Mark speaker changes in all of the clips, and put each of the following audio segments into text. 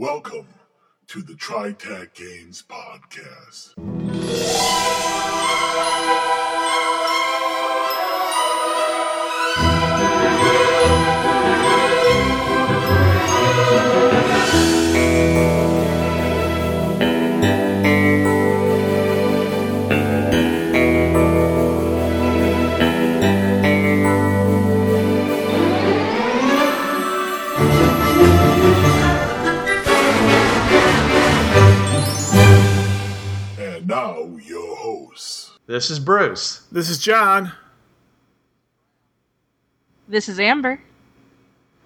Speaker 1: Welcome to the TriTac Games Podcast.
Speaker 2: This is Bruce.
Speaker 3: This is John.
Speaker 4: This is Amber.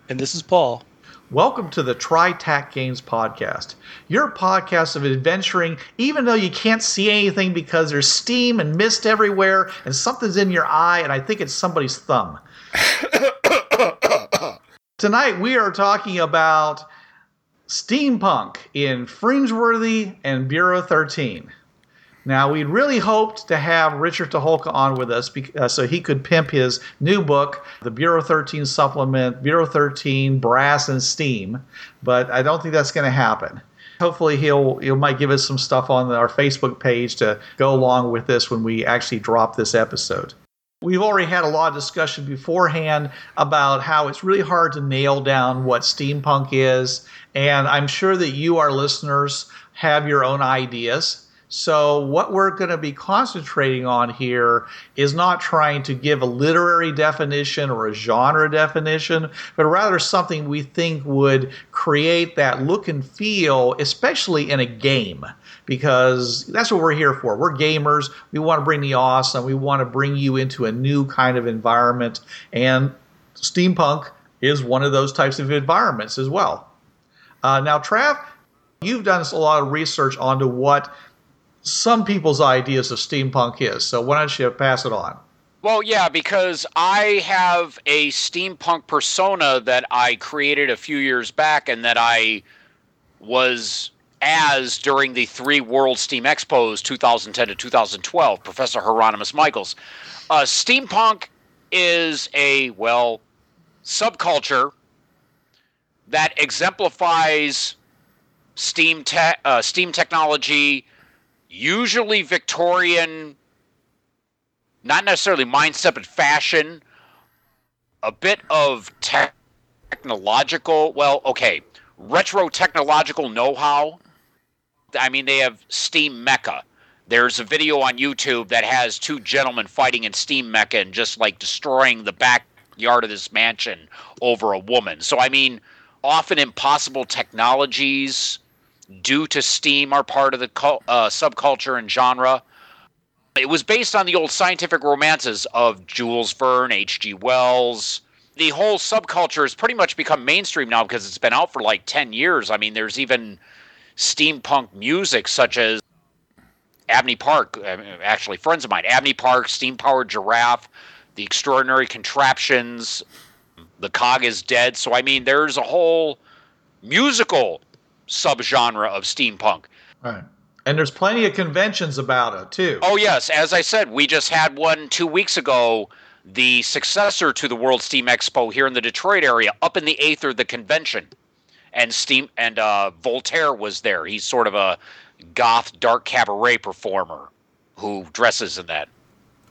Speaker 5: And this is Paul.
Speaker 2: Welcome to the TriTac Games Podcast, your podcast of adventuring, even though you can't see anything because there's steam and mist everywhere and something's in your eye, and I think it's somebody's thumb. Tonight we are talking about steampunk in Fringeworthy and Bureau 13. Now, we really hoped to have Richard Tucholka on with us uh, so he could pimp his new book, the Bureau 13 supplement, Bureau 13 Brass and Steam, but I don't think that's going to happen. Hopefully, he'll he might give us some stuff on our Facebook page to go along with this when we actually drop this episode. We've already had a lot of discussion beforehand about how it's really hard to nail down what steampunk is, and I'm sure that you, our listeners, have your own ideas. So, what we're going to be concentrating on here is not trying to give a literary definition or a genre definition, but rather something we think would create that look and feel, especially in a game, because that's what we're here for. We're gamers. We want to bring the awesome. We want to bring you into a new kind of environment. And steampunk is one of those types of environments as well. Uh, now, Trav, you've done a lot of research onto what some people's ideas of steampunk is. So why don't you pass it on?
Speaker 6: Well, yeah, because I have a steampunk persona that I created a few years back and that I was as during the three World Steam Expos 2010 to 2012, Professor Hieronymus Michaels. Uh, steampunk is a, well, subculture that exemplifies steam, te- uh, steam technology, usually Victorian not necessarily mindset, but fashion, a bit of te- technological, well, okay, retro technological know how. I mean, they have Steam Mecha. There's a video on YouTube that has two gentlemen fighting in Steam Mecha and just like destroying the backyard of this mansion over a woman. So, I mean, often impossible technologies due to Steam are part of the uh, subculture and genre. It was based on the old scientific romances of Jules Verne, H.G. Wells. The whole subculture has pretty much become mainstream now because it's been out for like 10 years. I mean, there's even steampunk music such as Abney Park, uh, actually, friends of mine, Abney Park, Steam Powered Giraffe, The Extraordinary Contraptions, The Cog is Dead. So, I mean, there's a whole musical subgenre of steampunk.
Speaker 2: Right. And there's plenty of conventions about it too.
Speaker 6: Oh yes, as I said, we just had one two weeks ago. The successor to the World Steam Expo here in the Detroit area, up in the Aether, the convention, and Steam and uh, Voltaire was there. He's sort of a goth dark cabaret performer who dresses in that.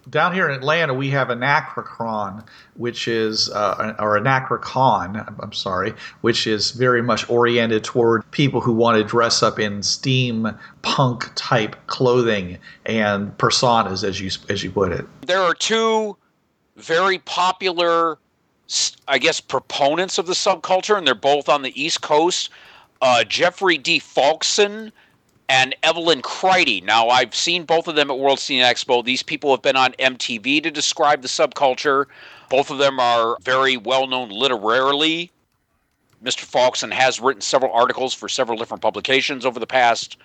Speaker 2: Down here in Atlanta, we have Anachrocron, which is, uh, or Anachrocon, I'm sorry, which is very much oriented toward people who want to dress up in steam punk type clothing and personas, as you as you put it.
Speaker 6: There are two very popular, I guess, proponents of the subculture, and they're both on the East Coast. Uh, Jeffrey D. Falksen and Evelyn Kriete. Now, I've seen both of them at World Steam Expo. These people have been on MTV to describe the subculture. Both of them are very well known literarily. Mr. Falksen has written several articles for several different publications over the past,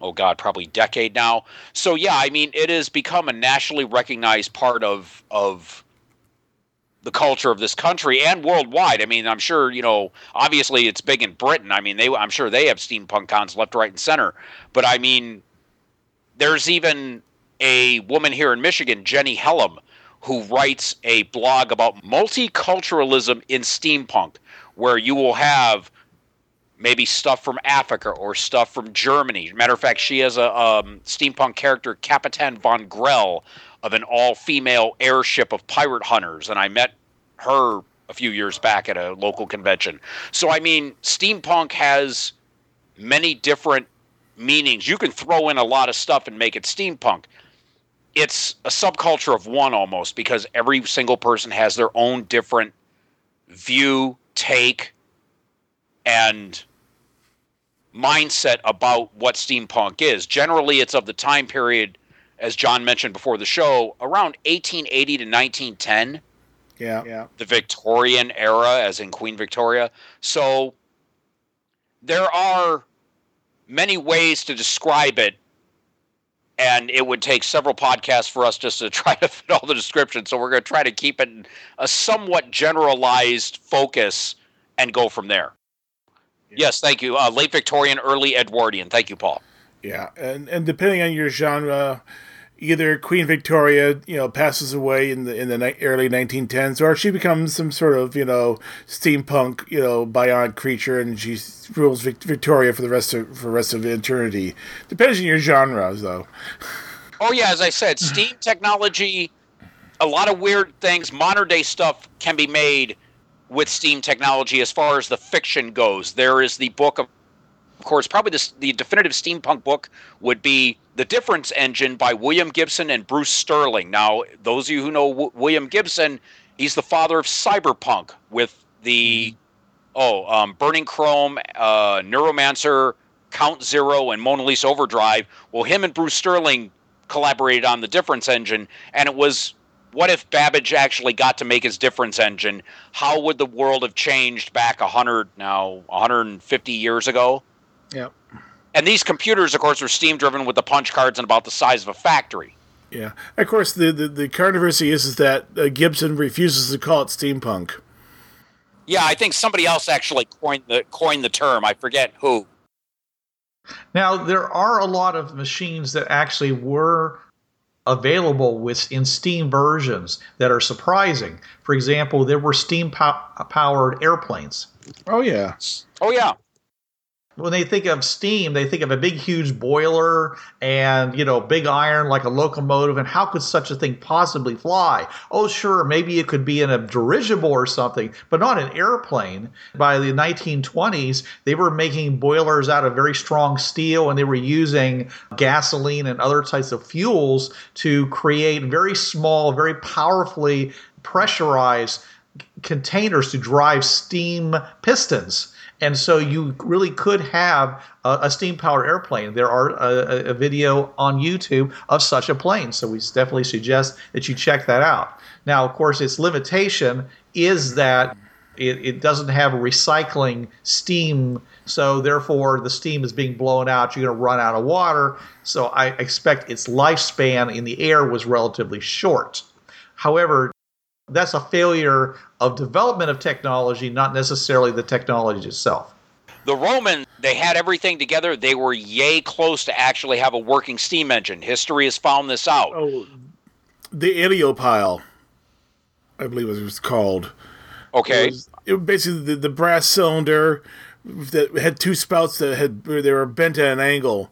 Speaker 6: oh God, probably decade now. So, yeah, I mean, it has become a nationally recognized part of, of the culture of this country and worldwide. I mean, I'm sure you know. Obviously, it's big in Britain. I mean, they I'm sure they have steampunk cons left, right, and center. But I mean, there's even a woman here in Michigan, Jenny Hellum, who writes a blog about multiculturalism in steampunk, where you will have maybe stuff from Africa or stuff from Germany. Matter of fact, she has a um, steampunk character, Capitan von Grell, of an all-female airship of pirate hunters, and I met her a few years back at a local convention. So I mean, steampunk has many different meanings. You can throw in a lot of stuff and make it steampunk. It's a subculture of one almost because every single person has their own different view, take, and mindset about what steampunk is. Generally, it's of the time period, as John mentioned before the show, around 1880 to 1910
Speaker 3: Yeah, yeah.
Speaker 6: the Victorian era, as in Queen Victoria. So there are many ways to describe it, and it would take several podcasts for us just to try to fit all the descriptions. So we're going to try to keep it in a somewhat generalized focus and go from there. Yes, thank you. Uh, late Victorian, early Edwardian. Thank you, Paul.
Speaker 3: Yeah, and and depending on your genre, either Queen Victoria, you know, passes away in the in the ni- early 1910s, or she becomes some sort of you know steampunk, you know, bionic creature, and she rules Vic- Victoria for the rest of for the rest of eternity. Depends on your genre, though.
Speaker 6: Oh yeah, as I said, steam technology, a lot of weird things, modern day stuff can be made with steam technology as far as the fiction goes. There is the book of of course, probably the, the definitive steampunk book would be The Difference Engine by William Gibson and Bruce Sterling. Now, those of you who know w- William Gibson, he's the father of cyberpunk with the oh, um, Burning Chrome, uh, Neuromancer, Count Zero, and Mona Lisa Overdrive. Well, him and Bruce Sterling collaborated on the Difference Engine, and it was what if Babbage actually got to make his Difference Engine? How would the world have changed back a hundred now, 150 years ago?
Speaker 3: Yep.
Speaker 6: And these computers, of course, are steam driven with the punch cards and about the size of a factory.
Speaker 3: Yeah. Of course, the the, the controversy is, is that uh, Gibson refuses to call it steampunk.
Speaker 6: Yeah, I think somebody else actually coined the coined the term. I forget who.
Speaker 2: Now, there are a lot of machines that actually were available with in Steam versions that are surprising. For example, there were steam pow- powered airplanes.
Speaker 3: Oh yeah.
Speaker 6: Oh yeah,
Speaker 2: When they think of steam, they think of a big, huge boiler and you know, big iron like a locomotive. And how could such a thing possibly fly? Oh, sure, maybe it could be in a dirigible or something, but not an airplane. By the 1920s, they were making boilers out of very strong steel, and they were using gasoline and other types of fuels to create very small, very powerfully pressurized containers to drive steam pistons. And so you really could have a, a steam powered airplane. There are a, a video on YouTube of such a plane. So we definitely suggest that you check that out. Now, of course, its limitation is that it, it doesn't have a recycling steam. So therefore, the steam is being blown out. You're going to run out of water. So I expect its lifespan in the air was relatively short. However, that's a failure of development of technology, not necessarily the technology itself.
Speaker 6: the Romans they had everything together. They were yay close to actually have a working steam engine. History has found this out.
Speaker 3: Oh, the aeolipile, I believe it was called.
Speaker 6: Okay,
Speaker 3: It was, it was basically the, the brass cylinder that had two spouts that had they were bent at an angle,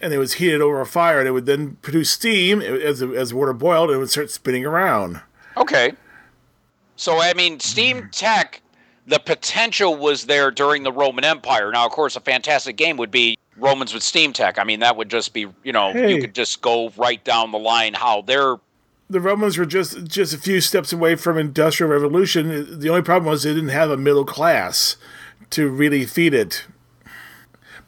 Speaker 3: and it was heated over a fire, and it would then produce steam as as water boiled, and it would start spinning around.
Speaker 6: okay. So I mean, steam mm-hmm. tech, the potential was there during the Roman Empire. Now, of course, a fantastic game would be Romans with steam tech. I mean, that would just be you know
Speaker 3: Hey.
Speaker 6: you could just go right down the line how they're
Speaker 3: The Romans were just just a few steps away from industrial revolution. The only problem was they didn't have a middle class to really feed it.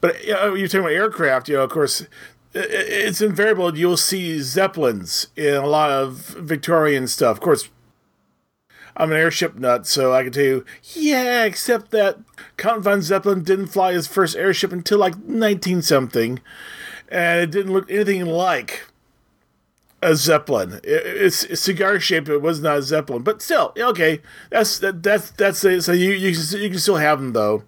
Speaker 3: But you know, you're talking about aircraft, you know, of course, it's invariable. You'll see zeppelins in a lot of Victorian stuff. Of course, I'm an airship nut, so I can tell you, yeah, except that Count von Zeppelin didn't fly his first airship until like 19 something, and it didn't look anything like a zeppelin. It, it's cigar shaped. It was not a zeppelin, but still, okay. That's that, that's that's it. So you you can, you can still have them though.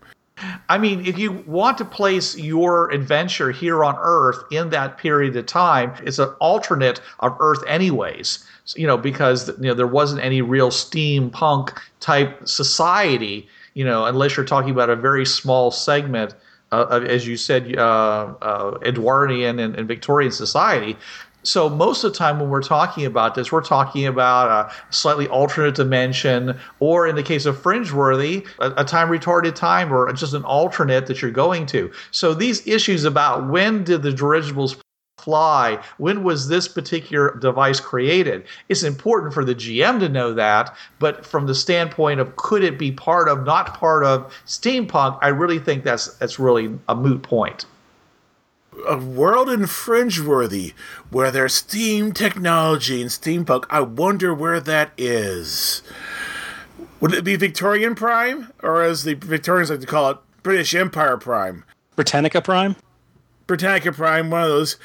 Speaker 2: I mean, if you want to place your adventure here on Earth in that period of time, it's an alternate of Earth, anyways. So, you know, because you know there wasn't any real steampunk type society. You know, unless you're talking about a very small segment, uh, as you said, uh, uh, Edwardian and, and Victorian society. So most of the time when we're talking about this, we're talking about a slightly alternate dimension, or in the case of Fringeworthy, a, a time retarded time, or just an alternate that you're going to. So these issues about when did the dirigibles fly? When was this particular device created? It's important for the GM to know that, but from the standpoint of could it be part of, not part of steampunk, I really think that's that's really a moot point.
Speaker 3: A world in Fringeworthy where there's steam technology and steampunk. I wonder where that is. Would it be Victorian Prime, or as the Victorians like to call it, British Empire Prime?
Speaker 5: Britannica Prime?
Speaker 3: Britannica Prime, one of those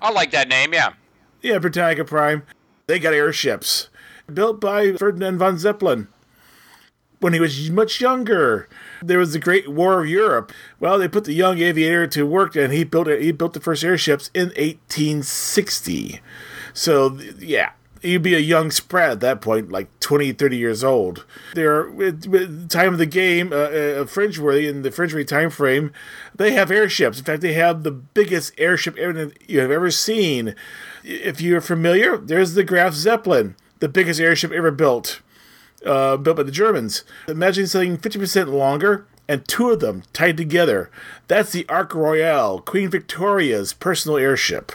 Speaker 6: I like that name, yeah.
Speaker 3: Yeah, Britannica Prime. They got airships built by Ferdinand von Zeppelin when he was much younger. There was the Great War of Europe. Well, they put the young aviator to work, and he built it. He built the first airships in 1860. So, yeah, you'd be a young spread at that point, like 20, 30 years old. There, with, with time of the game, uh, uh, Fringeworthy in the Fringeworthy time frame, they have airships. In fact, they have the biggest airship you have ever seen. If you're familiar, there's the Graf Zeppelin, the biggest airship ever built, uh, built by the Germans. Imagine something 50% longer and two of them tied together. That's the Ark Royal, Queen Victoria's personal airship.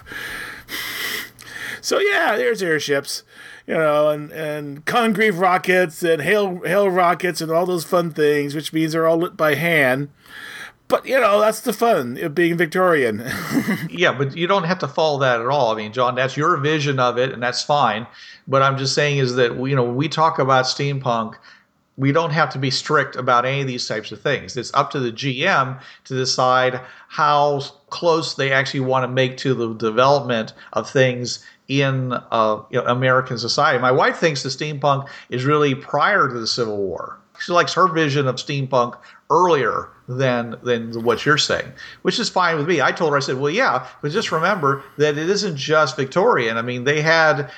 Speaker 3: So yeah, there's airships, you know, and and Congreve rockets and Hale Hale rockets and all those fun things, which means they're all lit by hand. But you know, that's the fun of being Victorian.
Speaker 2: yeah, but you don't have to follow that at all. I mean, John, that's your vision of it, and that's fine. But I'm just saying is that you know when we talk about steampunk we don't have to be strict about any of these types of things. It's up to the GM to decide how close they actually want to make to the development of things in uh, you know, American society. My wife thinks the steampunk is really prior to the Civil War. She likes her vision of steampunk earlier than than what you're saying, which is fine with me. I told her, I said, well, yeah, but just remember that it isn't just Victorian. I mean, they had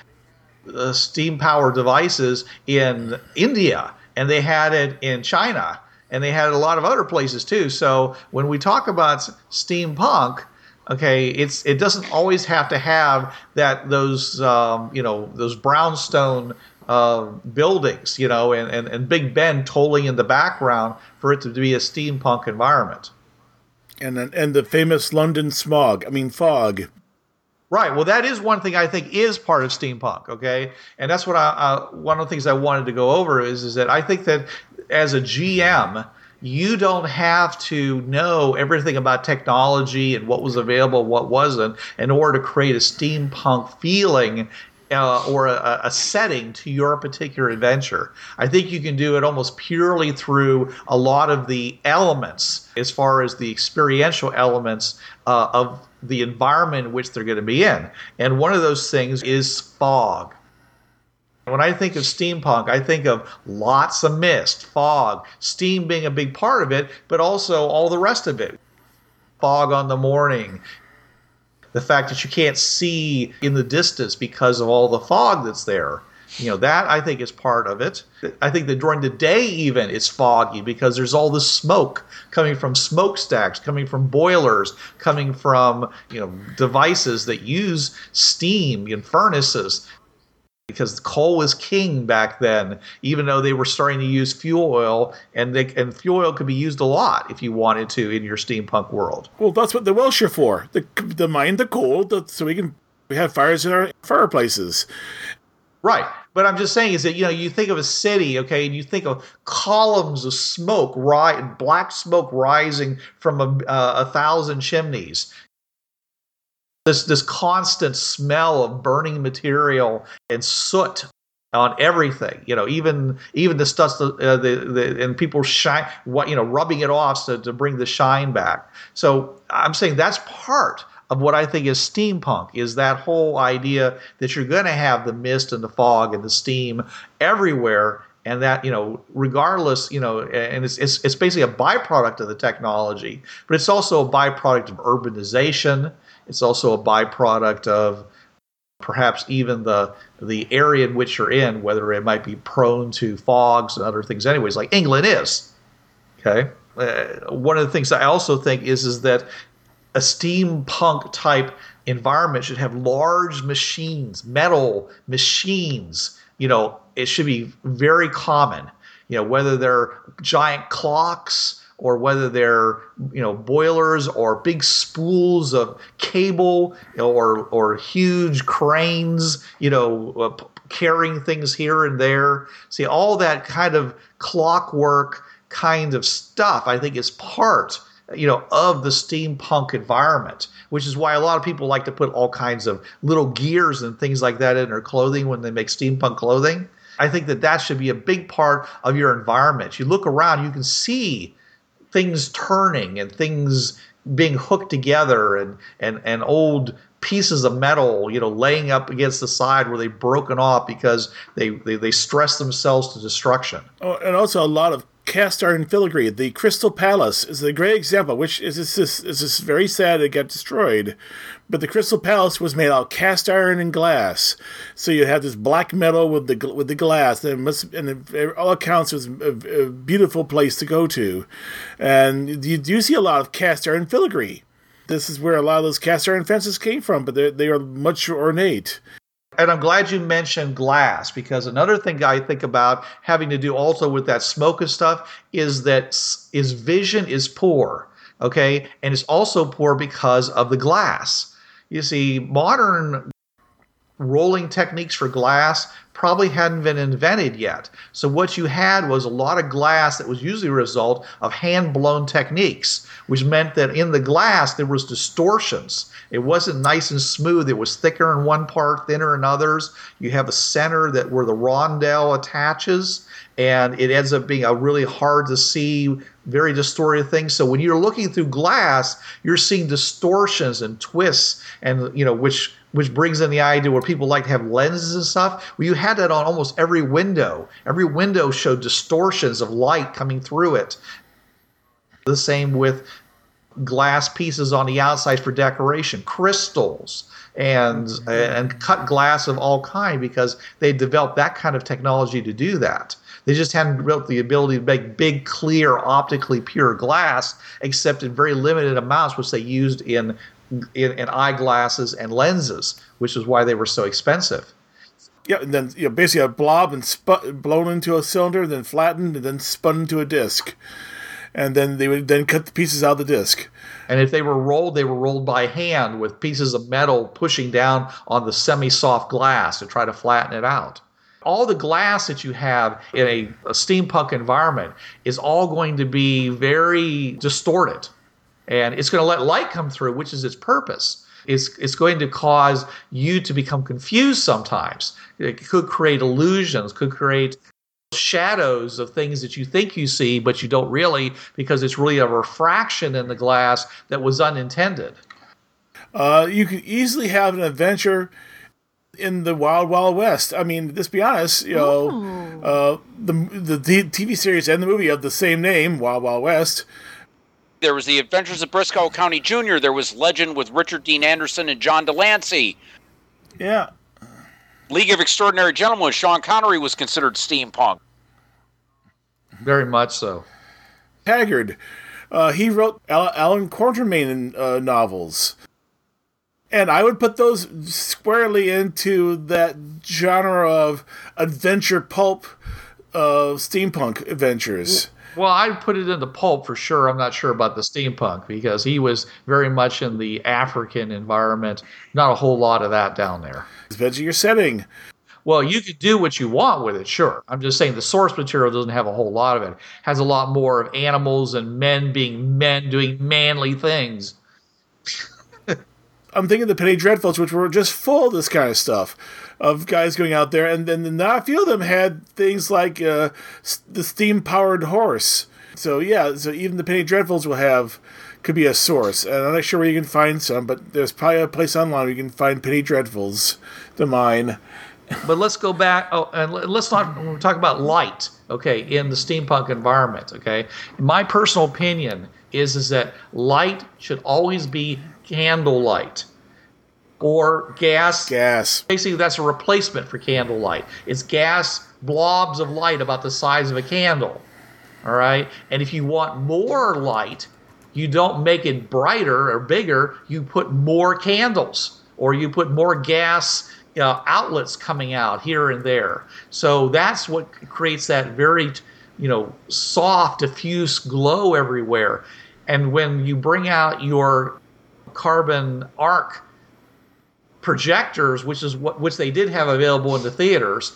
Speaker 2: uh, steam power devices in India, and they had it in China, and they had it a lot of other places too. So when we talk about steampunk, Okay, it's it doesn't always have to have that those um, you know those brownstone uh, buildings, you know, and, and, and Big Ben tolling in the background for it to be a steampunk environment.
Speaker 3: And and the famous London smog, I mean fog.
Speaker 2: Right. Well, that is one thing I think is part of steampunk. Okay, and that's what I uh, one of the things I wanted to go over is is that I think that as a GM you don't have to know everything about technology and what was available, what wasn't, in order to create a steampunk feeling uh, or a, a, setting to your particular adventure. I think you can do it almost purely through a lot of the elements, as far as the experiential elements uh, of the environment in which they're going to be in. And one of those things is fog. When I think of steampunk, I think of lots of mist, fog, steam being a big part of it, but also all the rest of it. Fog on the morning, the fact that you can't see in the distance because of all the fog that's there. You know, that I think is part of it. I think that during the day, even, it's foggy because there's all this smoke coming from smokestacks, coming from boilers, coming from, you know, devices that use steam in furnaces because coal was king back then, even though they were starting to use fuel oil, and they, and fuel oil could be used a lot if you wanted to in your steampunk world.
Speaker 3: Well, that's what the Welsh are for. The the mine the coal so we can we have fires in our fireplaces.
Speaker 2: Right. But I'm just saying is that you know you think of a city, okay, and you think of columns of smoke, right, black smoke rising from a, uh, a thousand chimneys this this constant smell of burning material and soot on everything you know even even the stuff uh, the, the and people shine what you know rubbing it off to, to bring the shine back. So i'm saying that's part of what i think is steampunk is that whole idea that you're going to have the mist and the fog and the steam everywhere and that you know regardless you know and it's, it's it's basically a byproduct of the technology but it's also a byproduct of urbanization it's also a byproduct of perhaps even the the area in which you're in, whether it might be prone to fogs and other things. Anyways, like England is. Okay. Uh, one of the things I also think is is that a steampunk type environment should have large machines, metal machines. You know, it should be very common. You know, whether they're giant clocks or whether they're you know boilers or big spools of cable or or huge cranes. You know, uh, p- carrying things here and there. See, all that kind of clockwork kind of stuff. I think is part you know of the steampunk environment which is why a lot of people like to put all kinds of little gears and things like that in their clothing when they make steampunk clothing i think that that should be a big part of your environment you look around you can see things turning and things being hooked together and and and old pieces of metal you know laying up against the side where they've broken off because they they, they stress themselves to destruction
Speaker 3: Oh, and also a lot of cast iron filigree. The Crystal Palace is a great example, which is is this is this very sad it got destroyed. But the Crystal Palace was made out of cast iron and glass, so you had this black metal with the with the glass. And it must, and it, all accounts, was a, a beautiful place to go to. And you do see a lot of cast iron filigree. This is where a lot of those cast iron fences came from, but they are much ornate.
Speaker 2: and I'm glad you mentioned glass because another thing I think about having to do also with that smoke and stuff is that s- is vision is poor, okay, and it's also poor because of the glass. You see, modern rolling techniques for glass probably hadn't been invented yet. So what you had was a lot of glass that was usually a result of hand blown techniques, which meant that in the glass there was distortions. It wasn't nice and smooth. It was thicker in one part, thinner in others. You have a center that where the rondel attaches, and it ends up being a really hard to see, very distorted thing. So when you're looking through glass, you're seeing distortions and twists, and you know which which brings in the idea where people like to have lenses and stuff. Well, you had that on almost every window. Every window showed distortions of light coming through it. The same with glass pieces on the outside for decoration, crystals, and mm-hmm. and cut glass of all kind because they developed that kind of technology to do that. They just hadn't built the ability to make big, clear, optically pure glass, except in very limited amounts, which they used in in, in eyeglasses and lenses, which is why they were so expensive.
Speaker 3: Yeah, and then you know, basically a blob and spu- blown into a cylinder, then flattened, and then spun into a disc, and then they would then cut the pieces out of the disc.
Speaker 2: And if they were rolled, they were rolled by hand with pieces of metal pushing down on the semi soft glass to try to flatten it out. All the glass that you have in a, a steampunk environment is all going to be very distorted. And it's going to let light come through, which is its purpose. It's, it's going to cause you to become confused sometimes. It could create illusions, could create shadows of things that you think you see, but you don't really, because it's really a refraction in the glass that was unintended.
Speaker 3: Uh, you could easily have an adventure in the Wild Wild West. I mean, let's be honest. You know, uh, the the t- TV series and the movie of the same name, Wild Wild West.
Speaker 6: There was the Adventures of Brisco County Jr. There was Legend with Richard Dean Anderson and John de Lancie.
Speaker 3: Yeah,
Speaker 6: League of Extraordinary Gentlemen with Sean Connery was considered steampunk.
Speaker 2: Very much so.
Speaker 3: Haggard. Uh, he wrote Al- Alan Quatermain uh, novels. And I would put those squarely into that genre of adventure pulp uh, steampunk adventures.
Speaker 2: Well, I'd put it in the pulp for sure. I'm not sure about the steampunk because he was very much in the African environment. Not a whole lot of that down there.
Speaker 3: Depends on your setting.
Speaker 2: Well, you could do what you want with it, sure. I'm just saying the source material doesn't have a whole lot of it. it has a lot more of animals and men being men doing manly things.
Speaker 3: I'm thinking the Penny Dreadfuls, which were just full of this kind of stuff, of guys going out there, and then not a few of them had things like uh, the steam-powered horse. So yeah, so even the Penny Dreadfuls will have could be a source, and I'm not sure where you can find some, but there's probably a place online where you can find Penny Dreadfuls. The mine.
Speaker 2: But let's go back. Oh, and let- let's not talk about light. Okay, in the steampunk environment. Okay, my personal opinion is is that light should always be candlelight or gas.
Speaker 3: Gas.
Speaker 2: Basically, that's a replacement for candlelight. It's gas blobs of light about the size of a candle. All right. And if you want more light, you don't make it brighter or bigger, you put more candles or you put more gas uh, outlets coming out here and there. So that's what creates that very, you know, soft, diffuse glow everywhere. And when you bring out your carbon arc projectors, which is what which they did have available in the theaters,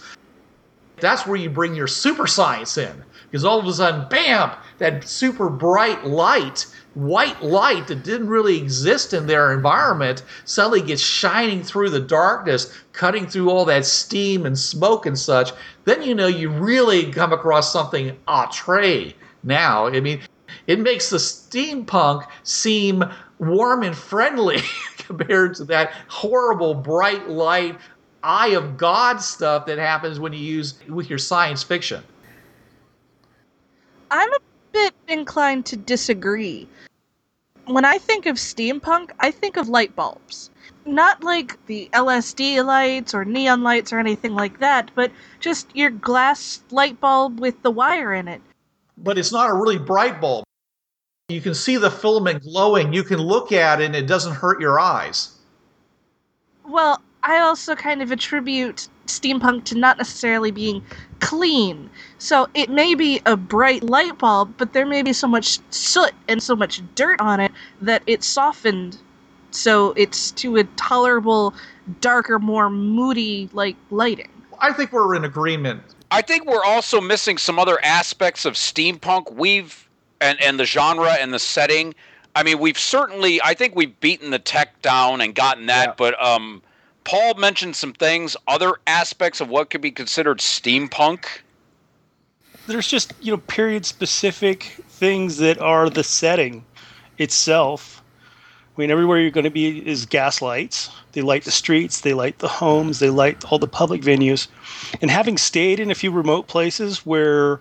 Speaker 2: that's where you bring your super science in. Because all of a sudden, bam, that super bright light, white light that didn't really exist in their environment, suddenly gets shining through the darkness, cutting through all that steam and smoke and such. Then you know you really come across something outre now. I mean, it makes the steampunk seem warm and friendly compared to that horrible bright light eye of God stuff that happens when you use with your science fiction.
Speaker 4: I'm a bit inclined to disagree. When I think of steampunk, I think of light bulbs. Not like the LSD lights or neon lights or anything like that, but just your glass light bulb with the wire in it.
Speaker 2: But it's not a really bright bulb. You can see the filament glowing. You can look at it and it doesn't hurt your eyes.
Speaker 4: Well, I also kind of attribute steampunk to not necessarily being clean. So it may be a bright light bulb, but there may be so much soot and so much dirt on it that it's softened so it's to a tolerable, darker, more moody like lighting.
Speaker 2: I think we're in agreement.
Speaker 6: I think we're also missing some other aspects of steampunk. We've and and the genre and the setting. I mean, we've certainly. I think we've beaten the tech down and gotten that,
Speaker 2: Yeah.
Speaker 6: but um, Paul mentioned some things, other aspects of what could be considered steampunk.
Speaker 5: There's just you know period specific things that are the setting itself. I mean, everywhere you're going to be is gas lights. They light the streets, they light the homes, they light all the public venues. And having stayed in a few remote places where it,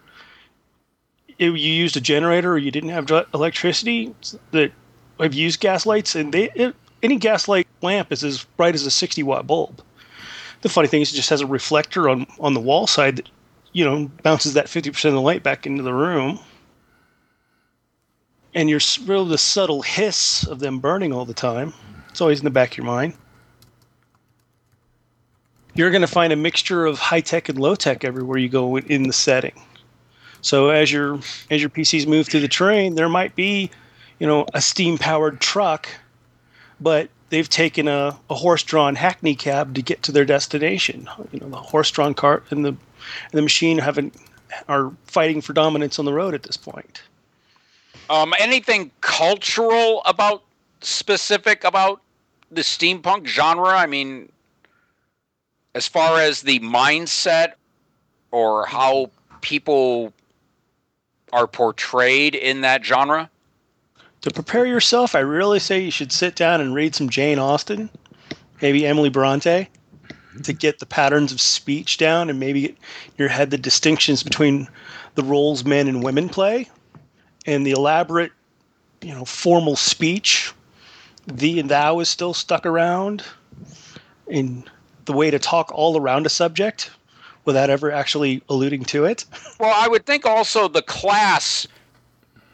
Speaker 5: you used a generator or you didn't have electricity, that I've used gas lights, and they it, any gas light lamp is as bright as a 60 watt bulb. The funny thing is, it just has a reflector on on the wall side that you know bounces that 50% of the light back into the room and you're s- real the subtle hiss of them burning all the time. It's always in the back of your mind. You're going to find a mixture of high tech and low tech everywhere you go in the setting. So as your as your PCs move through the terrain, there might be, you know, a steam powered truck, but they've taken a, a horse drawn hackney cab to get to their destination. You know, the horse drawn cart and the and the machine haven't are fighting for dominance on the road at this point.
Speaker 6: Um, anything cultural about specific about the steampunk genre? I mean, as far as the mindset or how people are portrayed in that genre.
Speaker 5: To prepare yourself, I really say you should sit down and read some Jane Austen, maybe Emily Bronte, to get the patterns of speech down and maybe get your head the distinctions between the roles men and women play and the elaborate, you know, formal speech. The and thou is still stuck around in the way to talk all around a subject without ever actually alluding to it.
Speaker 6: Well, I would think also the class,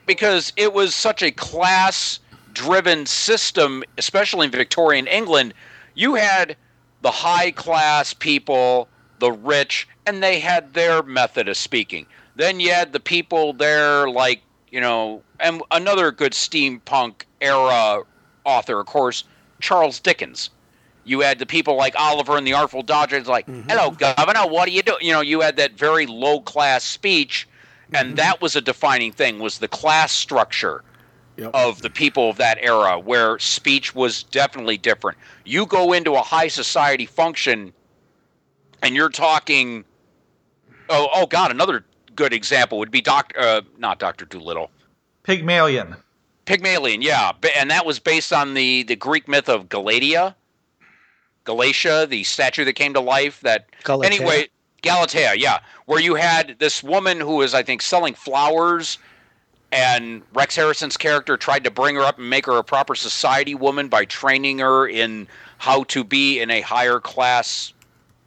Speaker 6: because it was such a class driven system, especially in Victorian England. You had the high class people, the rich, and they had their method of speaking. Then you had the people there, like, you know, and another good steampunk era author, of course, Charles Dickens. You had the people like Oliver and the Artful Dodger. It's like, hello, governor, what are you doing? You know, you had that very low class speech, and that was a defining thing was the class structure
Speaker 3: Yep.
Speaker 6: of the people of that era, where speech was definitely different. You go into a high society function, and you're talking. Oh, oh God! Another good example would be Doctor, uh, not Doctor Doolittle.
Speaker 2: Pygmalion.
Speaker 6: Pygmalion, yeah, and that was based on the the Greek myth of Galatia, Galatia, the statue that came to life. That
Speaker 5: Galatea.
Speaker 6: anyway, Galatea, yeah, where you had this woman who was, I think, selling flowers, and Rex Harrison's character tried to bring her up and make her a proper society woman by training her in how to be in a higher class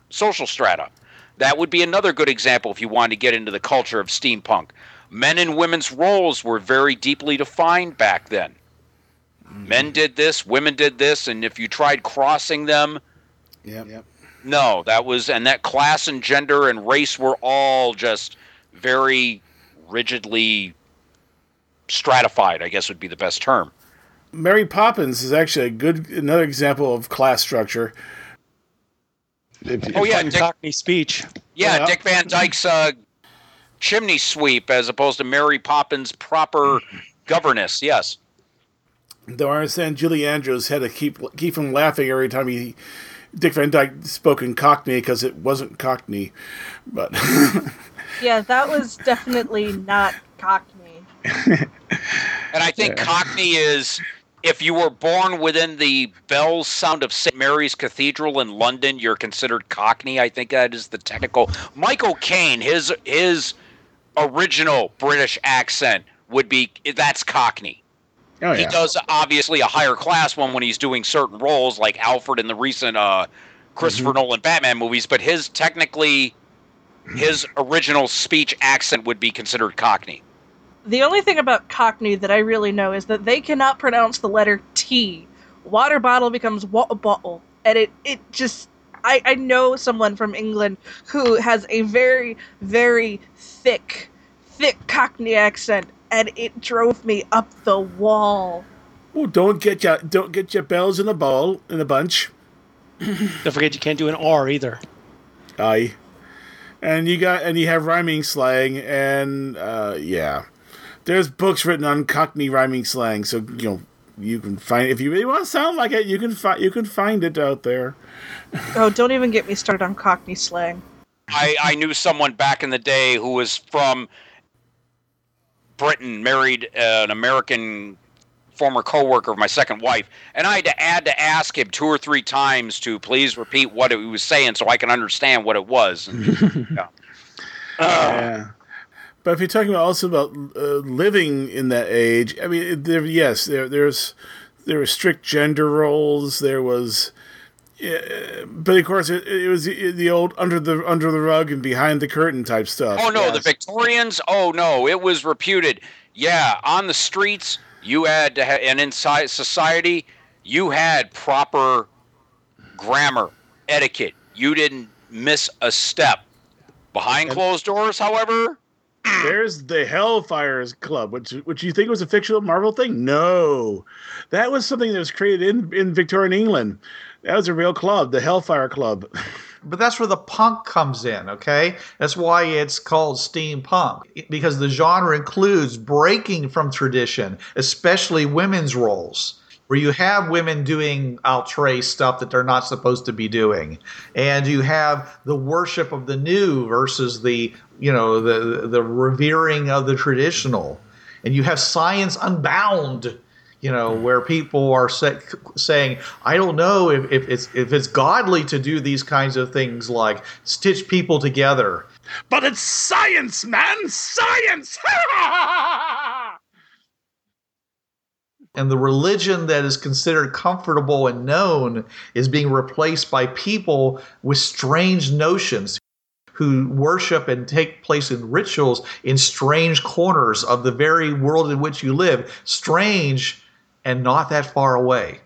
Speaker 6: social strata. That would be another good example if you wanted to get into the culture of steampunk. men and women's roles were very deeply defined back then. Mm-hmm. Men did this, women did this, and if you tried crossing them,
Speaker 3: Yep. Yep.
Speaker 6: no, that was and that class and gender and race were all just very rigidly stratified, I guess would be the best term.
Speaker 3: Mary Poppins is actually a good another example of class structure.
Speaker 6: Oh yeah, Dick,
Speaker 5: Cockney speech.
Speaker 6: yeah,
Speaker 3: Yeah.
Speaker 6: Dick Van Dyke's uh, chimney sweep as opposed to Mary Poppins' proper governess. Yes.
Speaker 3: Though I understand Julie Andrews had to keep keep him laughing every time he Dick Van Dyke spoke in Cockney because it wasn't Cockney, but
Speaker 4: Yeah, that was definitely not Cockney.
Speaker 6: And I think Cockney is, if you were born within the bells sound of St. Mary's Cathedral in London, you're considered Cockney. I think that is the technical. Michael Caine, his his original British accent would be that's Cockney.
Speaker 7: Oh,
Speaker 6: He
Speaker 7: yeah.
Speaker 6: does obviously a higher class one when he's doing certain roles, like Alfred in the recent uh, Christopher Nolan Batman movies. But his technically, his original speech accent would be considered Cockney.
Speaker 4: The only thing about Cockney that I really know is that they cannot pronounce the letter T. Water bottle becomes water bottle. And it, it just. I, I know someone from England who has a very, very thick, thick Cockney accent, and it drove me up the wall.
Speaker 3: well, don't get your don't get your bells in a ball in a bunch.
Speaker 5: Don't forget you can't do an R either.
Speaker 3: Aye. And you got and you have rhyming slang and uh, yeah. There's books written on Cockney rhyming slang, so you know you can find if you really want to sound like it, you can find you can find it out there.
Speaker 4: Oh, don't even get me started on Cockney slang.
Speaker 6: I, I knew someone back in the day who was from Britain, married uh, an American former coworker of my second wife, and I had to add to ask him two or three times to please repeat what he was saying so I can understand what it was. And, yeah.
Speaker 7: yeah.
Speaker 3: But if you're talking about also about uh, living in that age, I mean, there, yes, there there's there were strict gender roles. There was, uh, but of course, it, it was the, the old under the under the rug and behind the curtain type stuff.
Speaker 6: Oh no, the Victorians. Oh no, it was reputed. Yeah, on the streets, you had to, ha- and inside society, you had proper grammar, etiquette. You didn't miss a step. Behind closed doors, however,
Speaker 3: There's the Hellfires Club, which which you think was a fictional Marvel thing? No, that was something that was created in in Victorian England. That was a real club, the Hellfire Club.
Speaker 2: But that's where the punk comes in, okay? That's why it's called steampunk because the genre includes breaking from tradition, especially women's roles, where you have women doing outre stuff that they're not supposed to be doing, and you have the worship of the new versus the you know the the revering of the traditional, and you have science unbound you know, where people are say, saying, I don't know if, if it's if it's godly to do these kinds of things like stitch people together.
Speaker 3: But it's science, man, science.
Speaker 2: And the religion that is considered comfortable and known is being replaced by people with strange notions who worship and take place in rituals in strange corners of the very world in which you live. Strange and not that far away.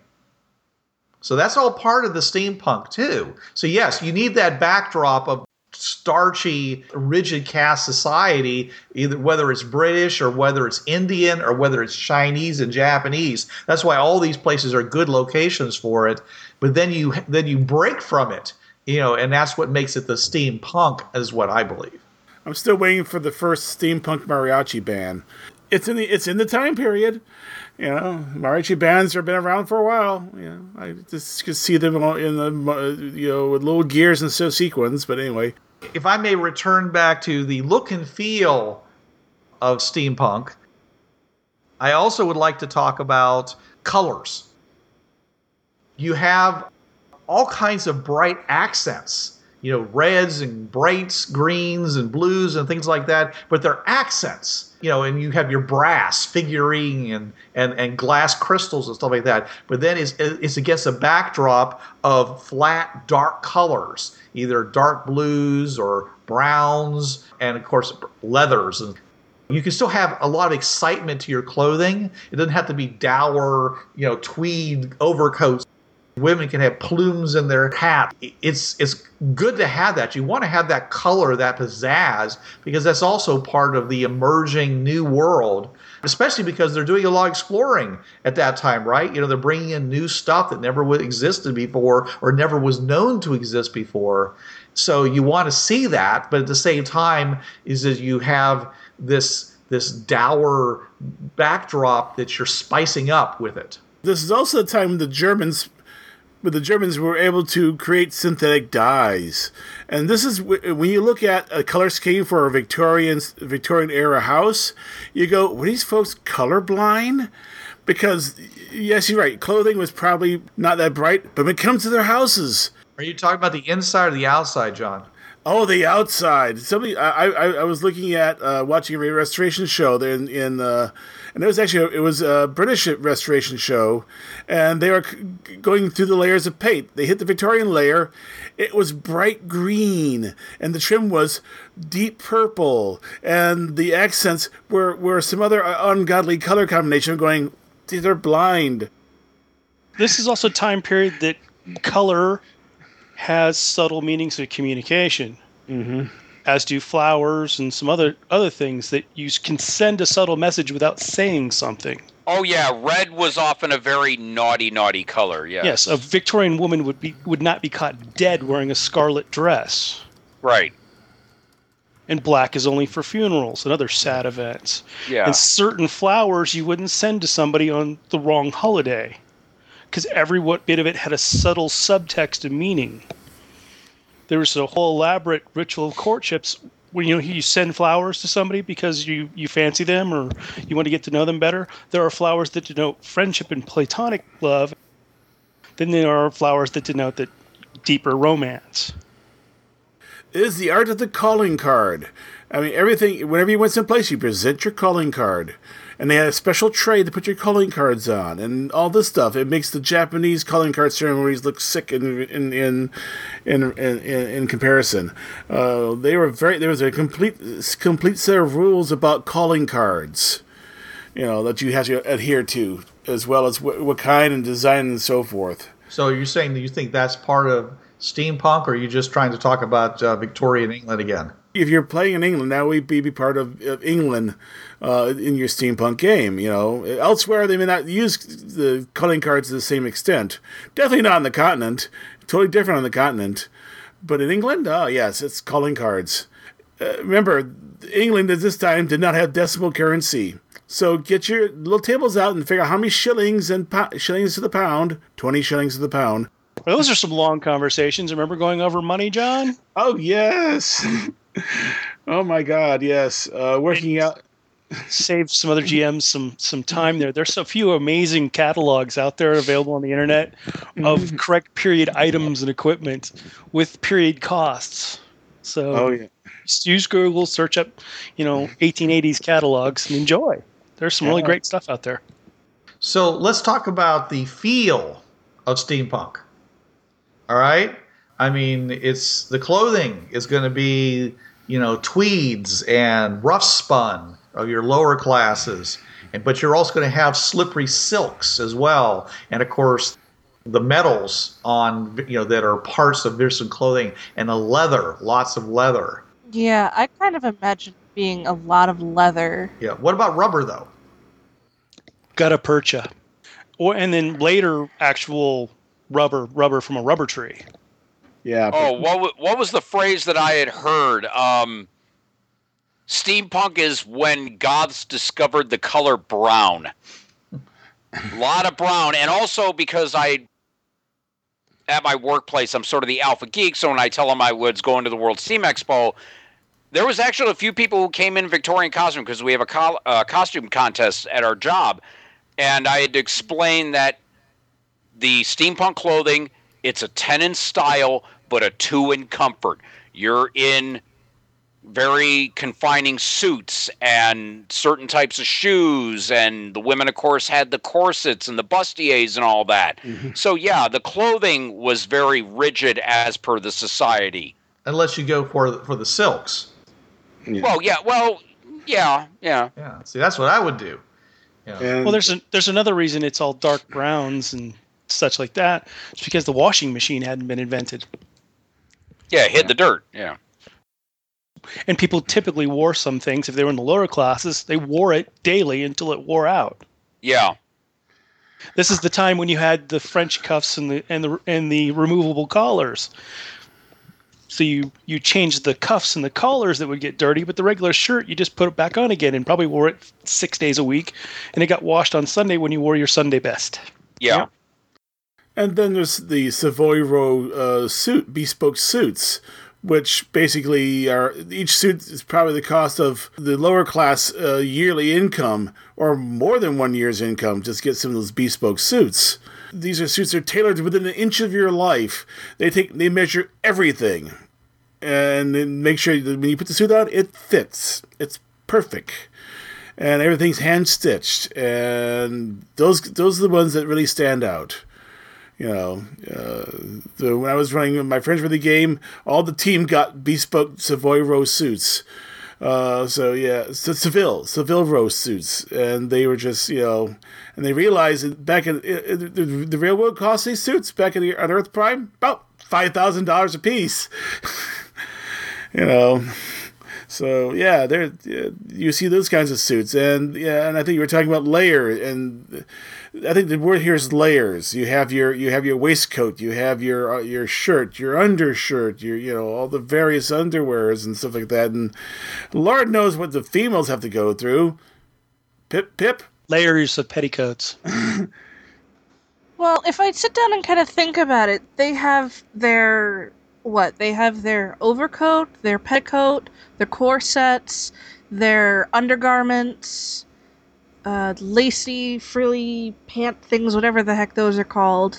Speaker 2: So that's all part of the steampunk too. So yes, you need that backdrop of starchy, rigid caste society, either whether it's British or whether it's Indian or whether it's Chinese and Japanese. That's why all these places are good locations for it. But then you then you break from it, you know, and that's what makes it the steampunk, is what I believe.
Speaker 3: I'm still waiting for the first steampunk mariachi band. It's in the it's in the time period. You know, mariachi bands have been around for a while. You know, I just could see them in the uh, you know with little gears and so sequins. But anyway,
Speaker 2: if I may return back to the look and feel of steampunk, I also would like to talk about colors. You have all kinds of bright accents, you know, reds and brights, greens and blues and things like that, but they're accents, you know, and you have your brass figurine and, and, and glass crystals and stuff like that. But then it's, it's against a backdrop of flat, dark colors, either dark blues or browns, and of course, leathers. And You can still have a lot of excitement to your clothing. It doesn't have to be dour, you know, tweed overcoats. Women can have plumes in their hat. It's it's good to have that. You want to have that color, that pizzazz, because that's also part of the emerging new world. Especially because they're doing a lot of exploring at that time, right? You know, they're bringing in new stuff that never existed before or never was known to exist before. So you want to see that, but at the same time, is that you have this this dour backdrop that you're spicing up with it.
Speaker 3: This is also the time the Germans, when the Germans were able to create synthetic dyes, and this is when you look at a color scheme for a Victorian Victorian era house, you go, "Were these folks colorblind?" Because yes, you're right. Clothing was probably not that bright, but when it comes to their houses,
Speaker 2: Are you talking about the inside or the outside, John?
Speaker 3: Oh, the outside. Somebody, I, I, I was looking at uh, watching a restoration show there in, in uh, and it was actually it was a British restoration show, and they were c- going through the layers of paint. They hit the Victorian layer, it was bright green, and the trim was deep purple, and the accents were were some other uh, ungodly color combination. Going, these are blind.
Speaker 5: This is also a time period that color has subtle meanings of communication. Mm-hmm. As do flowers and some other other things that you can send a subtle message without saying something.
Speaker 6: Oh yeah, red was often a very naughty, naughty color. Yes.
Speaker 5: Yes, a Victorian woman would be would not be caught dead wearing a scarlet dress.
Speaker 6: Right.
Speaker 5: And black is only for funerals and other sad events.
Speaker 6: Yeah.
Speaker 5: And certain flowers you wouldn't send to somebody on the wrong holiday. Because every what bit of it had a subtle subtext of meaning. There was a whole elaborate ritual of courtships when you know you send flowers to somebody because you, you fancy them or you want to get to know them better. There are flowers that denote friendship and platonic love. Then there are flowers that denote that deeper romance.
Speaker 3: It is the art of the calling card. I mean, everything. Whenever you went someplace, you present your calling card, and they had a special tray to put your calling cards on, and all this stuff. It makes the Japanese calling card ceremonies look sick in in in in in, in, comparison. Uh, they were very. There was a complete complete set of rules about calling cards. You know that you have to adhere to, as well as what, what kind and design and so forth.
Speaker 2: So you're saying that you think that's part of steampunk, or are you just trying to talk about uh, Victorian England again?
Speaker 3: If you're playing in England, that would be, be part of, of England uh, in your steampunk game. You know, elsewhere they may not use the calling cards to the same extent. Definitely not on the continent. Totally different on the continent. But in England, oh yes, it's calling cards. Uh, remember, England at this time did not have decimal currency. So get your little tables out and figure out how many shillings and po- shillings to the pound. Twenty shillings to the pound.
Speaker 5: Well, those are some long conversations. Remember going over money, John?
Speaker 3: Oh yes. oh my God, yes. Uh, working out.
Speaker 5: Saved some other GMs some some time there. There's a few amazing catalogs out there available on the internet of correct period items and equipment with period costs. So
Speaker 3: Oh yeah.
Speaker 5: use Google, search up, you know, 1880s catalogs and enjoy. There's some really great stuff out there.
Speaker 2: So let's talk about the feel of steampunk. All right. I mean, it's the clothing is going to be, you know, tweeds and rough spun of your lower classes, and but you're also going to have slippery silks as well, and of course, the metals on you know that are parts of different clothing, and the leather, lots of leather.
Speaker 4: Yeah, I kind of imagine being a lot of leather.
Speaker 2: Yeah. What about rubber though?
Speaker 5: Gutta percha. Or and then later actual rubber rubber from a rubber tree.
Speaker 7: Yeah.
Speaker 6: Oh, what what was the phrase that I had heard? Um, steampunk is when goths discovered the color brown. A lot of brown, and also because I, at my workplace, I'm sort of the alpha geek. So when I tell them I was going to the World Steam Expo, there was actually a few people who came in Victorian costume because we have a uh, costume contest at our job, and I had to explain that the steampunk clothing it's a 10 in style but a 2 in comfort you're in very confining suits and certain types of shoes and the women of course had the corsets and the bustiers and all that mm-hmm. so yeah the clothing was very rigid as per the society
Speaker 2: Unless you go for for the silks.
Speaker 7: yeah.
Speaker 6: well yeah well Yeah, yeah.
Speaker 2: Yeah. See, that's what I would do. Yeah.
Speaker 7: And
Speaker 5: Well, there's a, there's another reason it's all dark browns and such like that. It's because the washing machine hadn't been invented,
Speaker 6: Yeah, hit the dirt. Yeah.
Speaker 5: and people typically wore some things if they were in the lower classes. They wore it daily until it wore out.
Speaker 6: Yeah.
Speaker 5: This is the time when you had the French cuffs and the and the and the removable collars. So you you changed the cuffs and the collars that would get dirty, but the regular shirt you just put it back on again and probably wore it six days a week, and it got washed on Sunday when you wore your Sunday best.
Speaker 6: Yeah.
Speaker 3: And then there's the Savoy Row uh, suit, bespoke suits, which basically are each suit is probably the cost of the lower class uh, yearly income or more than one year's income just get some of those bespoke suits. These are suits that are tailored within an inch of your life. They take they measure everything and then make sure that when you put the suit on, it fits. It's perfect. And everything's hand stitched, and those those are the ones that really stand out you know, uh, the, when I was running my friends for the game, all the team got bespoke Savoy Row suits. Uh, so yeah, so Seville, Savile Row suits, and they were just you know, and they realized that back in, the, the railroad cost these suits back in the, on Earth Prime about five thousand dollars a piece. you know, so yeah, there you see those kinds of suits, and yeah, and I think you were talking about layer, and I think the word here is layers. You have your you have your waistcoat, you have your uh, your shirt, your undershirt, your you know all the various underwears and stuff like that, and Lord knows what the females have to go through. Pip pip.
Speaker 5: Layers of petticoats.
Speaker 4: Well, if I sit down and kind of think about it, they have their what? They have their overcoat, their petticoat, their corsets, their undergarments, uh, lacy, frilly pant things, whatever the heck those are called.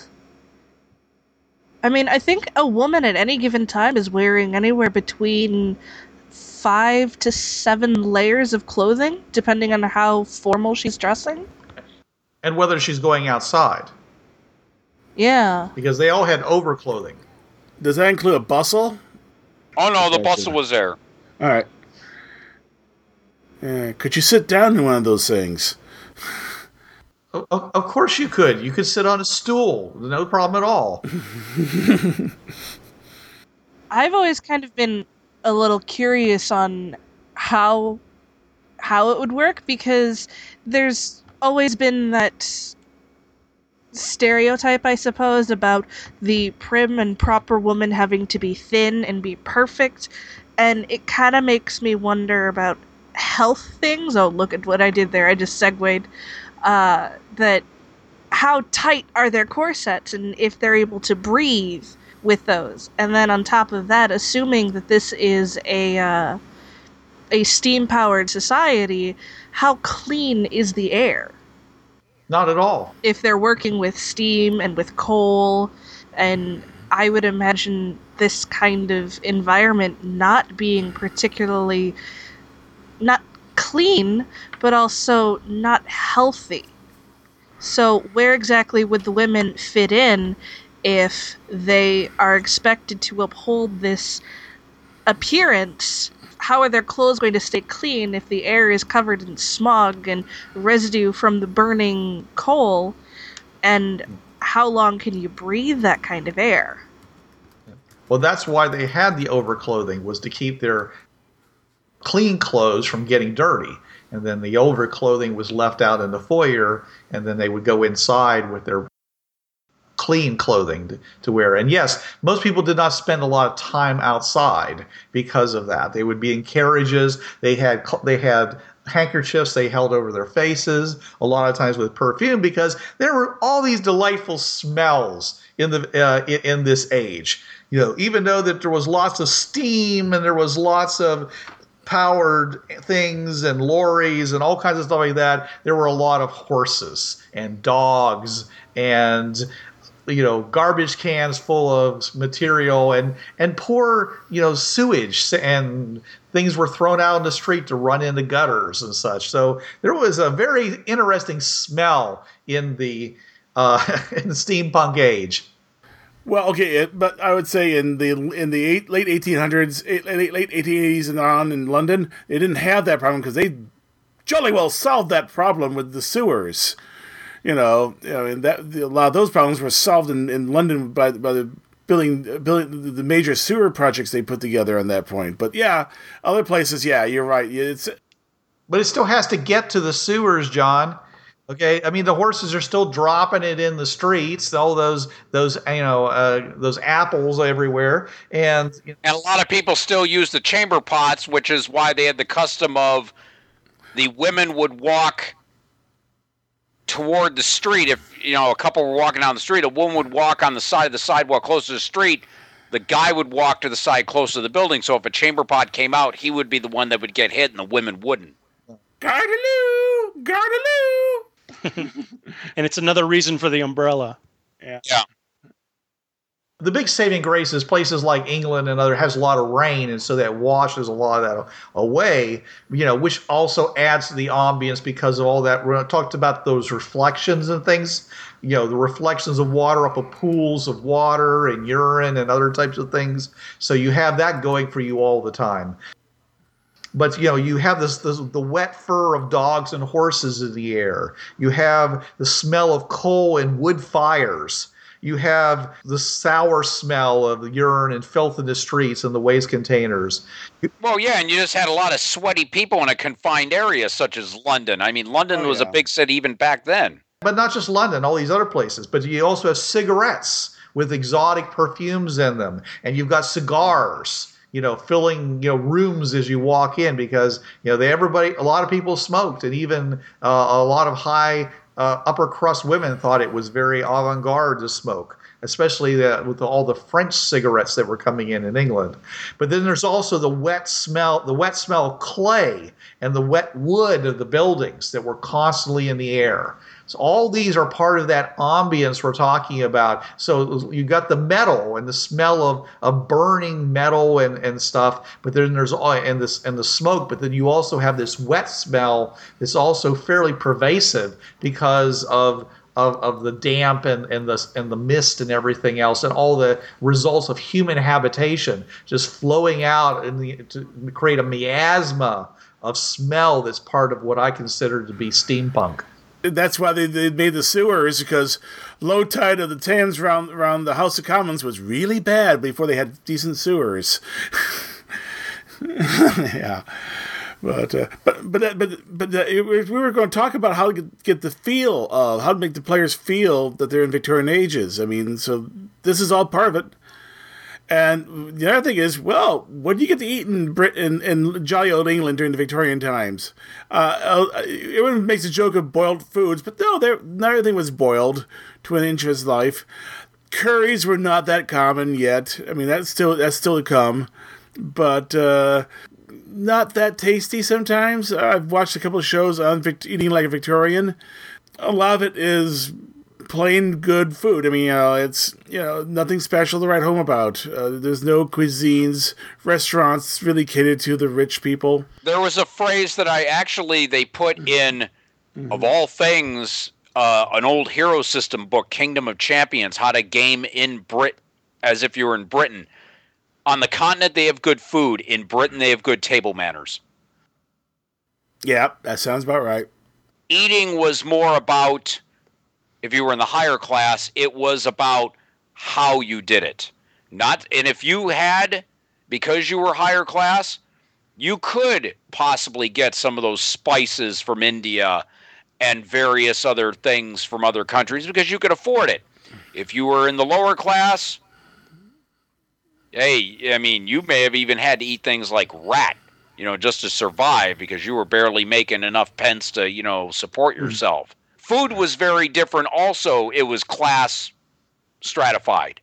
Speaker 4: I mean, I think a woman at any given time is wearing anywhere between five to seven layers of clothing, depending on how formal she's dressing.
Speaker 2: And whether she's going outside,
Speaker 4: Yeah.
Speaker 2: because they all had overclothing.
Speaker 3: Does that include a bustle?
Speaker 6: Oh no, the bustle was there.
Speaker 7: all right.
Speaker 3: Uh, could you sit down in one of those things?
Speaker 2: Of, of course you could. You could sit on a stool, no problem at all.
Speaker 4: I've always kind of been a little curious on how how it would work because there's always been that stereotype I suppose about the prim and proper woman having to be thin and be perfect and it kind of makes me wonder about health things. Oh, look at what I did there. I just segued uh that how tight are their corsets and if they're able to breathe with those. And then on top of that, assuming that this is a uh, a steam powered society, how clean is the air?
Speaker 2: Not at all.
Speaker 4: If they're working with steam and with coal, and I would imagine this kind of environment not being particularly not clean, but also not healthy. So, where exactly would the women fit in if they are expected to uphold this appearance? How are their clothes going to stay clean if the air is covered in smog and residue from the burning coal? And how long can you breathe that kind of air?
Speaker 2: Well, that's why they had the overclothing was to keep their clean clothes from getting dirty. And then the older clothing was left out in the foyer, and then they would go inside with their clean clothing to, to wear. And yes, most people did not spend a lot of time outside because of that. They would be in carriages. They had they had handkerchiefs they held over their faces a lot of times with perfume because there were all these delightful smells in the uh, in, in this age. You know, even though that there was lots of steam and there was lots of powered things and lorries and all kinds of stuff like that, there were a lot of horses and dogs and you know garbage cans full of material and and poor you know sewage and things were thrown out in the street to run into gutters and such. So there was a very interesting smell in the uh, in the steampunk age
Speaker 3: Well, okay, but I would say in the in the eight, late 1800s, eight, late late 1880s and on in London, they didn't have that problem because they jolly well solved that problem with the sewers. You know, you know, and that a lot of those problems were solved in, in London by by the building building the major sewer projects they put together on that point. But yeah, other places, yeah, you're right. It's
Speaker 2: But it still has to get to the sewers, John. Okay, I mean the horses are still dropping it in the streets. All those those you know uh, those apples everywhere, and you know,
Speaker 6: And a lot of people still use the chamber pots, which is why they had the custom of the women would walk toward the street. If you know a couple were walking down the street, a woman would walk on the side of the sidewalk close to the street. The guy would walk to the side close to the building. So if a chamber pot came out, he would be the one that would get hit, and the women wouldn't.
Speaker 3: Gardyloo, Gardyloo.
Speaker 5: And it's another reason for the umbrella. Yeah.
Speaker 2: The big saving grace is places like England and other has a lot of rain, and so that washes a lot of that away. You know, which also adds to the ambience because of all that. We talked about those reflections and things. You know, the reflections of water up of pools of water and urine and other types of things. So you have that going for you all the time. But you know, you have this, this the wet fur of dogs and horses in the air. You have the smell of coal and wood fires. You have the sour smell of urine and filth in the streets and the waste containers.
Speaker 6: Well, yeah, and you just had a lot of sweaty people in a confined area such as London. I mean, London
Speaker 3: Oh,
Speaker 6: was
Speaker 3: yeah.
Speaker 6: a big city even back then.
Speaker 2: But not just London, all these other places. But you also have cigarettes with exotic perfumes in them, and you've got cigars. You know, filling you know rooms as you walk in because you know they everybody a lot of people smoked, and even uh, a lot of high uh, upper crust women thought it was very avant garde to smoke, especially with all the French cigarettes that were coming in in England. But then there's also the wet smell, the wet smell of clay and the wet wood of the buildings that were constantly in the air. So all these are part of that ambience we're talking about. So you got the metal and the smell of, of burning metal and, and stuff, but then there's all and this and the smoke, but then you also have this wet smell that's also fairly pervasive because of of, of the damp and, and the and the mist and everything else and all the results of human habitation just flowing out in the, to create a miasma of smell that's part of what I consider to be steampunk.
Speaker 3: That's why they, they made the sewers because low tide of the Thames around around the House of Commons was really bad before they had decent sewers. yeah. But, uh, but but but but uh, we were going to talk about how to get- the feel of how to make the players feel that they're in Victorian ages. I mean, so this is all part of it. And the other thing is, well, what do you get to eat in Britain in jolly old England during the Victorian times? Uh, everyone makes a joke of boiled foods, but no, there not everything was boiled to an inch of his life. Curries were not that common yet. I mean, that's still that's still to come, but uh, not that tasty sometimes. I've watched a couple of shows on Vic- eating like a Victorian. A lot of it is plain good food. I mean, it's you know nothing special to write home about. Uh, there's no cuisines, restaurants really catered to the rich people.
Speaker 6: There was a phrase that I actually they put in, of all things, uh, an old hero system book, Kingdom of Champions, how to game in Brit, as if you were in Britain. On the continent, they have good food. In Britain, they have good table manners.
Speaker 3: Yeah, that sounds about right.
Speaker 6: Eating was more about, if you were in the higher class, it was about how you did it. Not, and if you had, because you were higher class, you could possibly get some of those spices from India and various other things from other countries because you could afford it. If you were in the lower class, hey, I mean, you may have even had to eat things like rat, you know, just to survive because you were barely making enough pence to, you know, support hmm. yourself. Food was very different. Also, it was class stratified.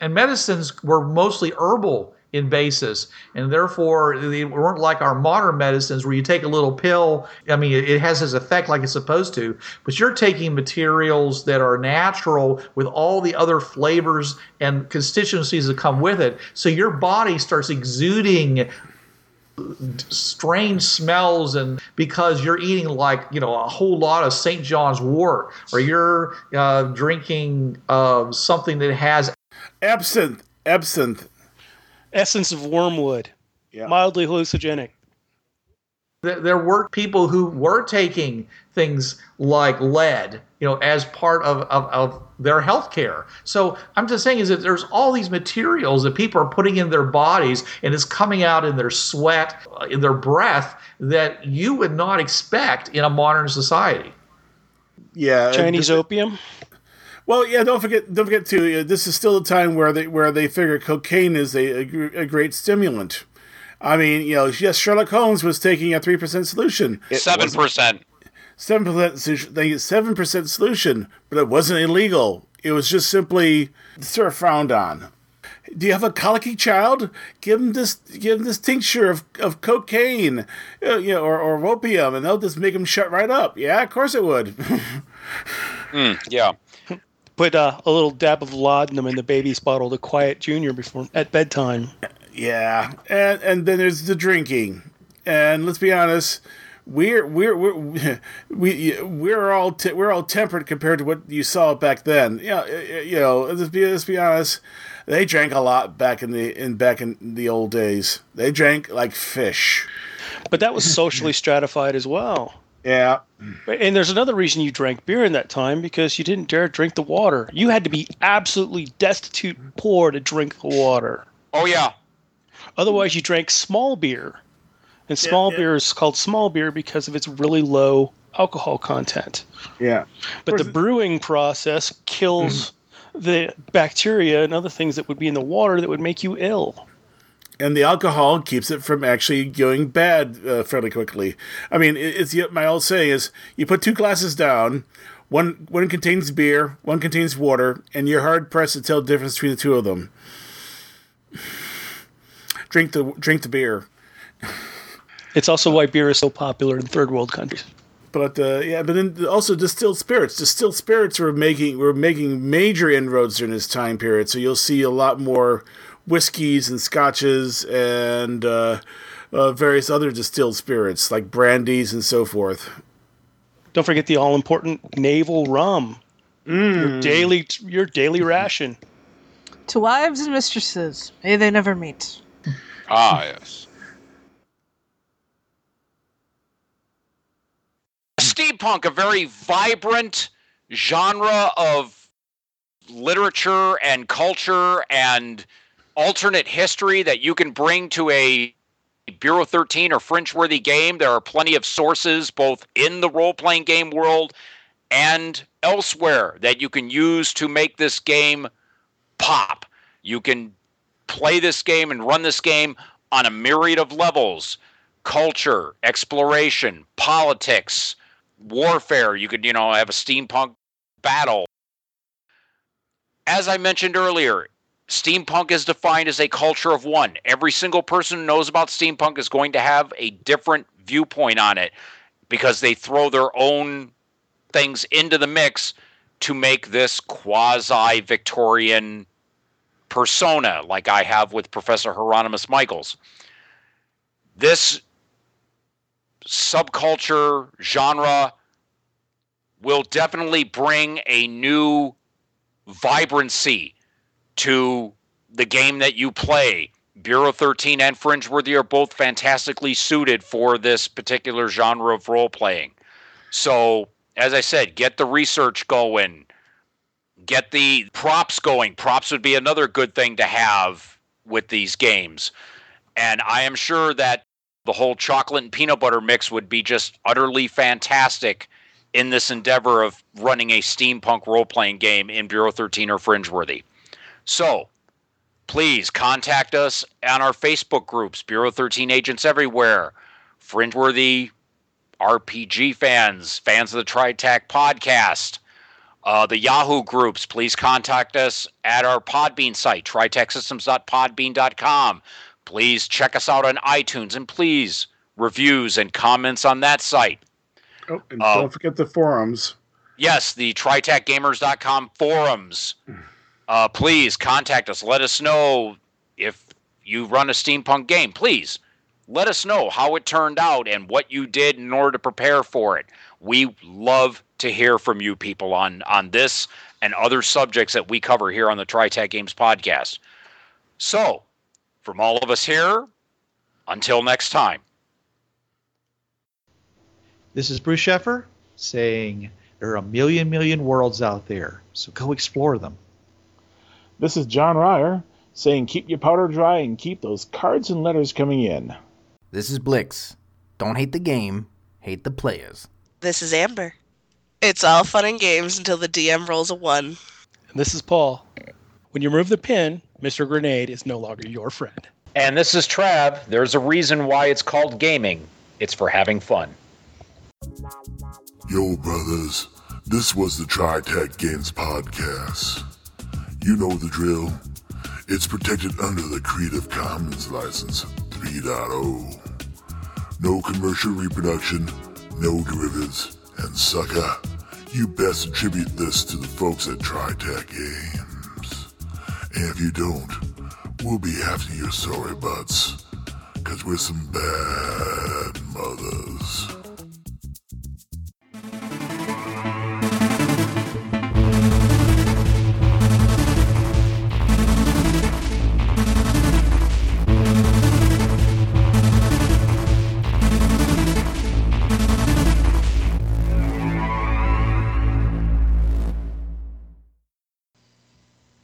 Speaker 2: and medicines were mostly herbal in basis and therefore they weren't like our modern medicines where you take a little pill i mean it, has its effect like it's supposed to but you're taking materials that are natural with all the other flavors and constituencies that come with it so your body starts exuding strange smells and because you're eating like you know a whole lot of St. John's wort or you're uh, drinking uh, something that has
Speaker 3: Absinthe. Absinthe.
Speaker 5: Essence of wormwood,
Speaker 3: Yeah.
Speaker 5: mildly hallucinogenic.
Speaker 2: there were people who were taking things like lead, you know, as part of, of, of their health care. So I'm just saying is that there's all these materials that people are putting in their bodies and it's coming out in their sweat, uh, in their breath that you would not expect in a modern society.
Speaker 3: Yeah.
Speaker 5: Chinese opium.
Speaker 3: Well, yeah. Don't forget. Don't forget too. uh, This is still a time where they where they figure cocaine is a, a, a great stimulant. I mean, you know, yes, Sherlock Holmes was taking a three percent solution.
Speaker 6: Seven percent.
Speaker 3: seven percent they seven percent solution, but it wasn't illegal. It was just simply sort of frowned on. Do you have a colicky child? Give him this. Give him this tincture of, of cocaine, uh, you know, or, or opium, and they'll just make him shut right up. Yeah, of course it would.
Speaker 6: Yeah.
Speaker 5: Put uh, a little dab of laudanum in the baby's bottle to quiet Junior before at bedtime.
Speaker 3: yeah, and and then there's the drinking, and let's be honest. We're we're we're we we're all te- we're all tempered compared to what you saw back then. Yeah, you know, let's be let's be honest. They drank a lot back in the in back in the old days. They drank like fish.
Speaker 5: But that was socially stratified as well.
Speaker 3: Yeah,
Speaker 5: And there's another reason you drank beer in that time because you didn't dare drink the water. You had to be absolutely destitute poor to drink the water.
Speaker 6: Oh yeah.
Speaker 5: Otherwise, you drank small beer. And small
Speaker 3: yeah.
Speaker 5: beer is called small beer because of its really low alcohol content.
Speaker 3: yeah.
Speaker 5: But the brewing process kills hmm. the bacteria and other things that would be in the water that would make you ill.
Speaker 3: And the alcohol keeps it from actually going bad uh, fairly quickly. I mean, it's my old saying is you put two glasses down, one one contains beer, one contains water, and you're hard pressed to tell the difference between the two of them. Drink the drink the beer,
Speaker 5: It's also why beer is so popular in third world countries.
Speaker 3: but uh, yeah, but then also distilled spirits. Distilled spirits were making were making major inroads during this time period. So you'll see a lot more whiskeys and scotches and uh, uh, various other distilled spirits like brandies and so forth.
Speaker 5: Don't forget the all important naval rum. Your daily your daily ration.
Speaker 4: To wives and mistresses, may they never meet.
Speaker 6: Ah yes. Steampunk, a very vibrant genre of literature and culture and alternate history that you can bring to a Bureau 13 or Fringeworthy game. There are plenty of sources both in the role playing game world and elsewhere that you can use to make this game pop. You can play this game and run this game on a myriad of levels culture, exploration, politics, warfare. You could, you know, have a steampunk battle. As I mentioned earlier, steampunk is defined as a culture of one. Every single person who knows about steampunk is going to have a different viewpoint on it because they throw their own things into the mix to make this quasi Victorian persona like I have with Professor Hieronymus Michaels. This subculture genre will definitely bring a new vibrancy to the game that you play. Bureau 13 and Fringeworthy are both fantastically suited for this particular genre of role playing. So, as I said, get the research going, get the props going. Props would be another good thing to have with these games. And I am sure that the whole chocolate and peanut butter mix would be just utterly fantastic in this endeavor of running a steampunk role playing game in Bureau 13 or Fringeworthy. So, please contact us on our Facebook groups, Bureau 13 Agents Everywhere, Fringeworthy RPG fans, fans of the TriTac podcast, uh, the Yahoo groups. Please contact us at our Podbean site, tritacsystems.podbean.com. Please check us out on iTunes and please reviews and comments on that site.
Speaker 3: Oh, and
Speaker 6: Uh,
Speaker 3: don't forget the forums.
Speaker 6: Yes, the tritacgamers.com forums. Uh, please contact us. Let us know if you run a steampunk game. Please Let us know how it turned out and what you did in order to prepare for it. We love to hear from you people on on this and other subjects that we cover here on the TriTac Games podcast. So, from all of us here, until next time.
Speaker 2: This is Bruce Sheffer saying there are a million, million worlds out there, so go explore them.
Speaker 3: This is John Ryer saying keep your powder dry and keep those cards and letters coming in.
Speaker 8: This is Blix. Don't hate the game, hate the players.
Speaker 9: This is Amber. It's all fun and games until the DM rolls a one.
Speaker 5: And this is Paul. When you remove the pin, Mr. Grenade is no longer your friend.
Speaker 6: And this is Trav. There's a reason why it's called gaming. It's for having fun.
Speaker 1: Yo, brothers, this was the TriTac Games Podcast. You know the drill. It's protected under the Creative Commons License 3.0. No commercial reproduction, no derivatives, and sucker, you best attribute this to the folks at TriTac Games. And if you don't, we'll be after your sorry butts, cause we're some bad mothers.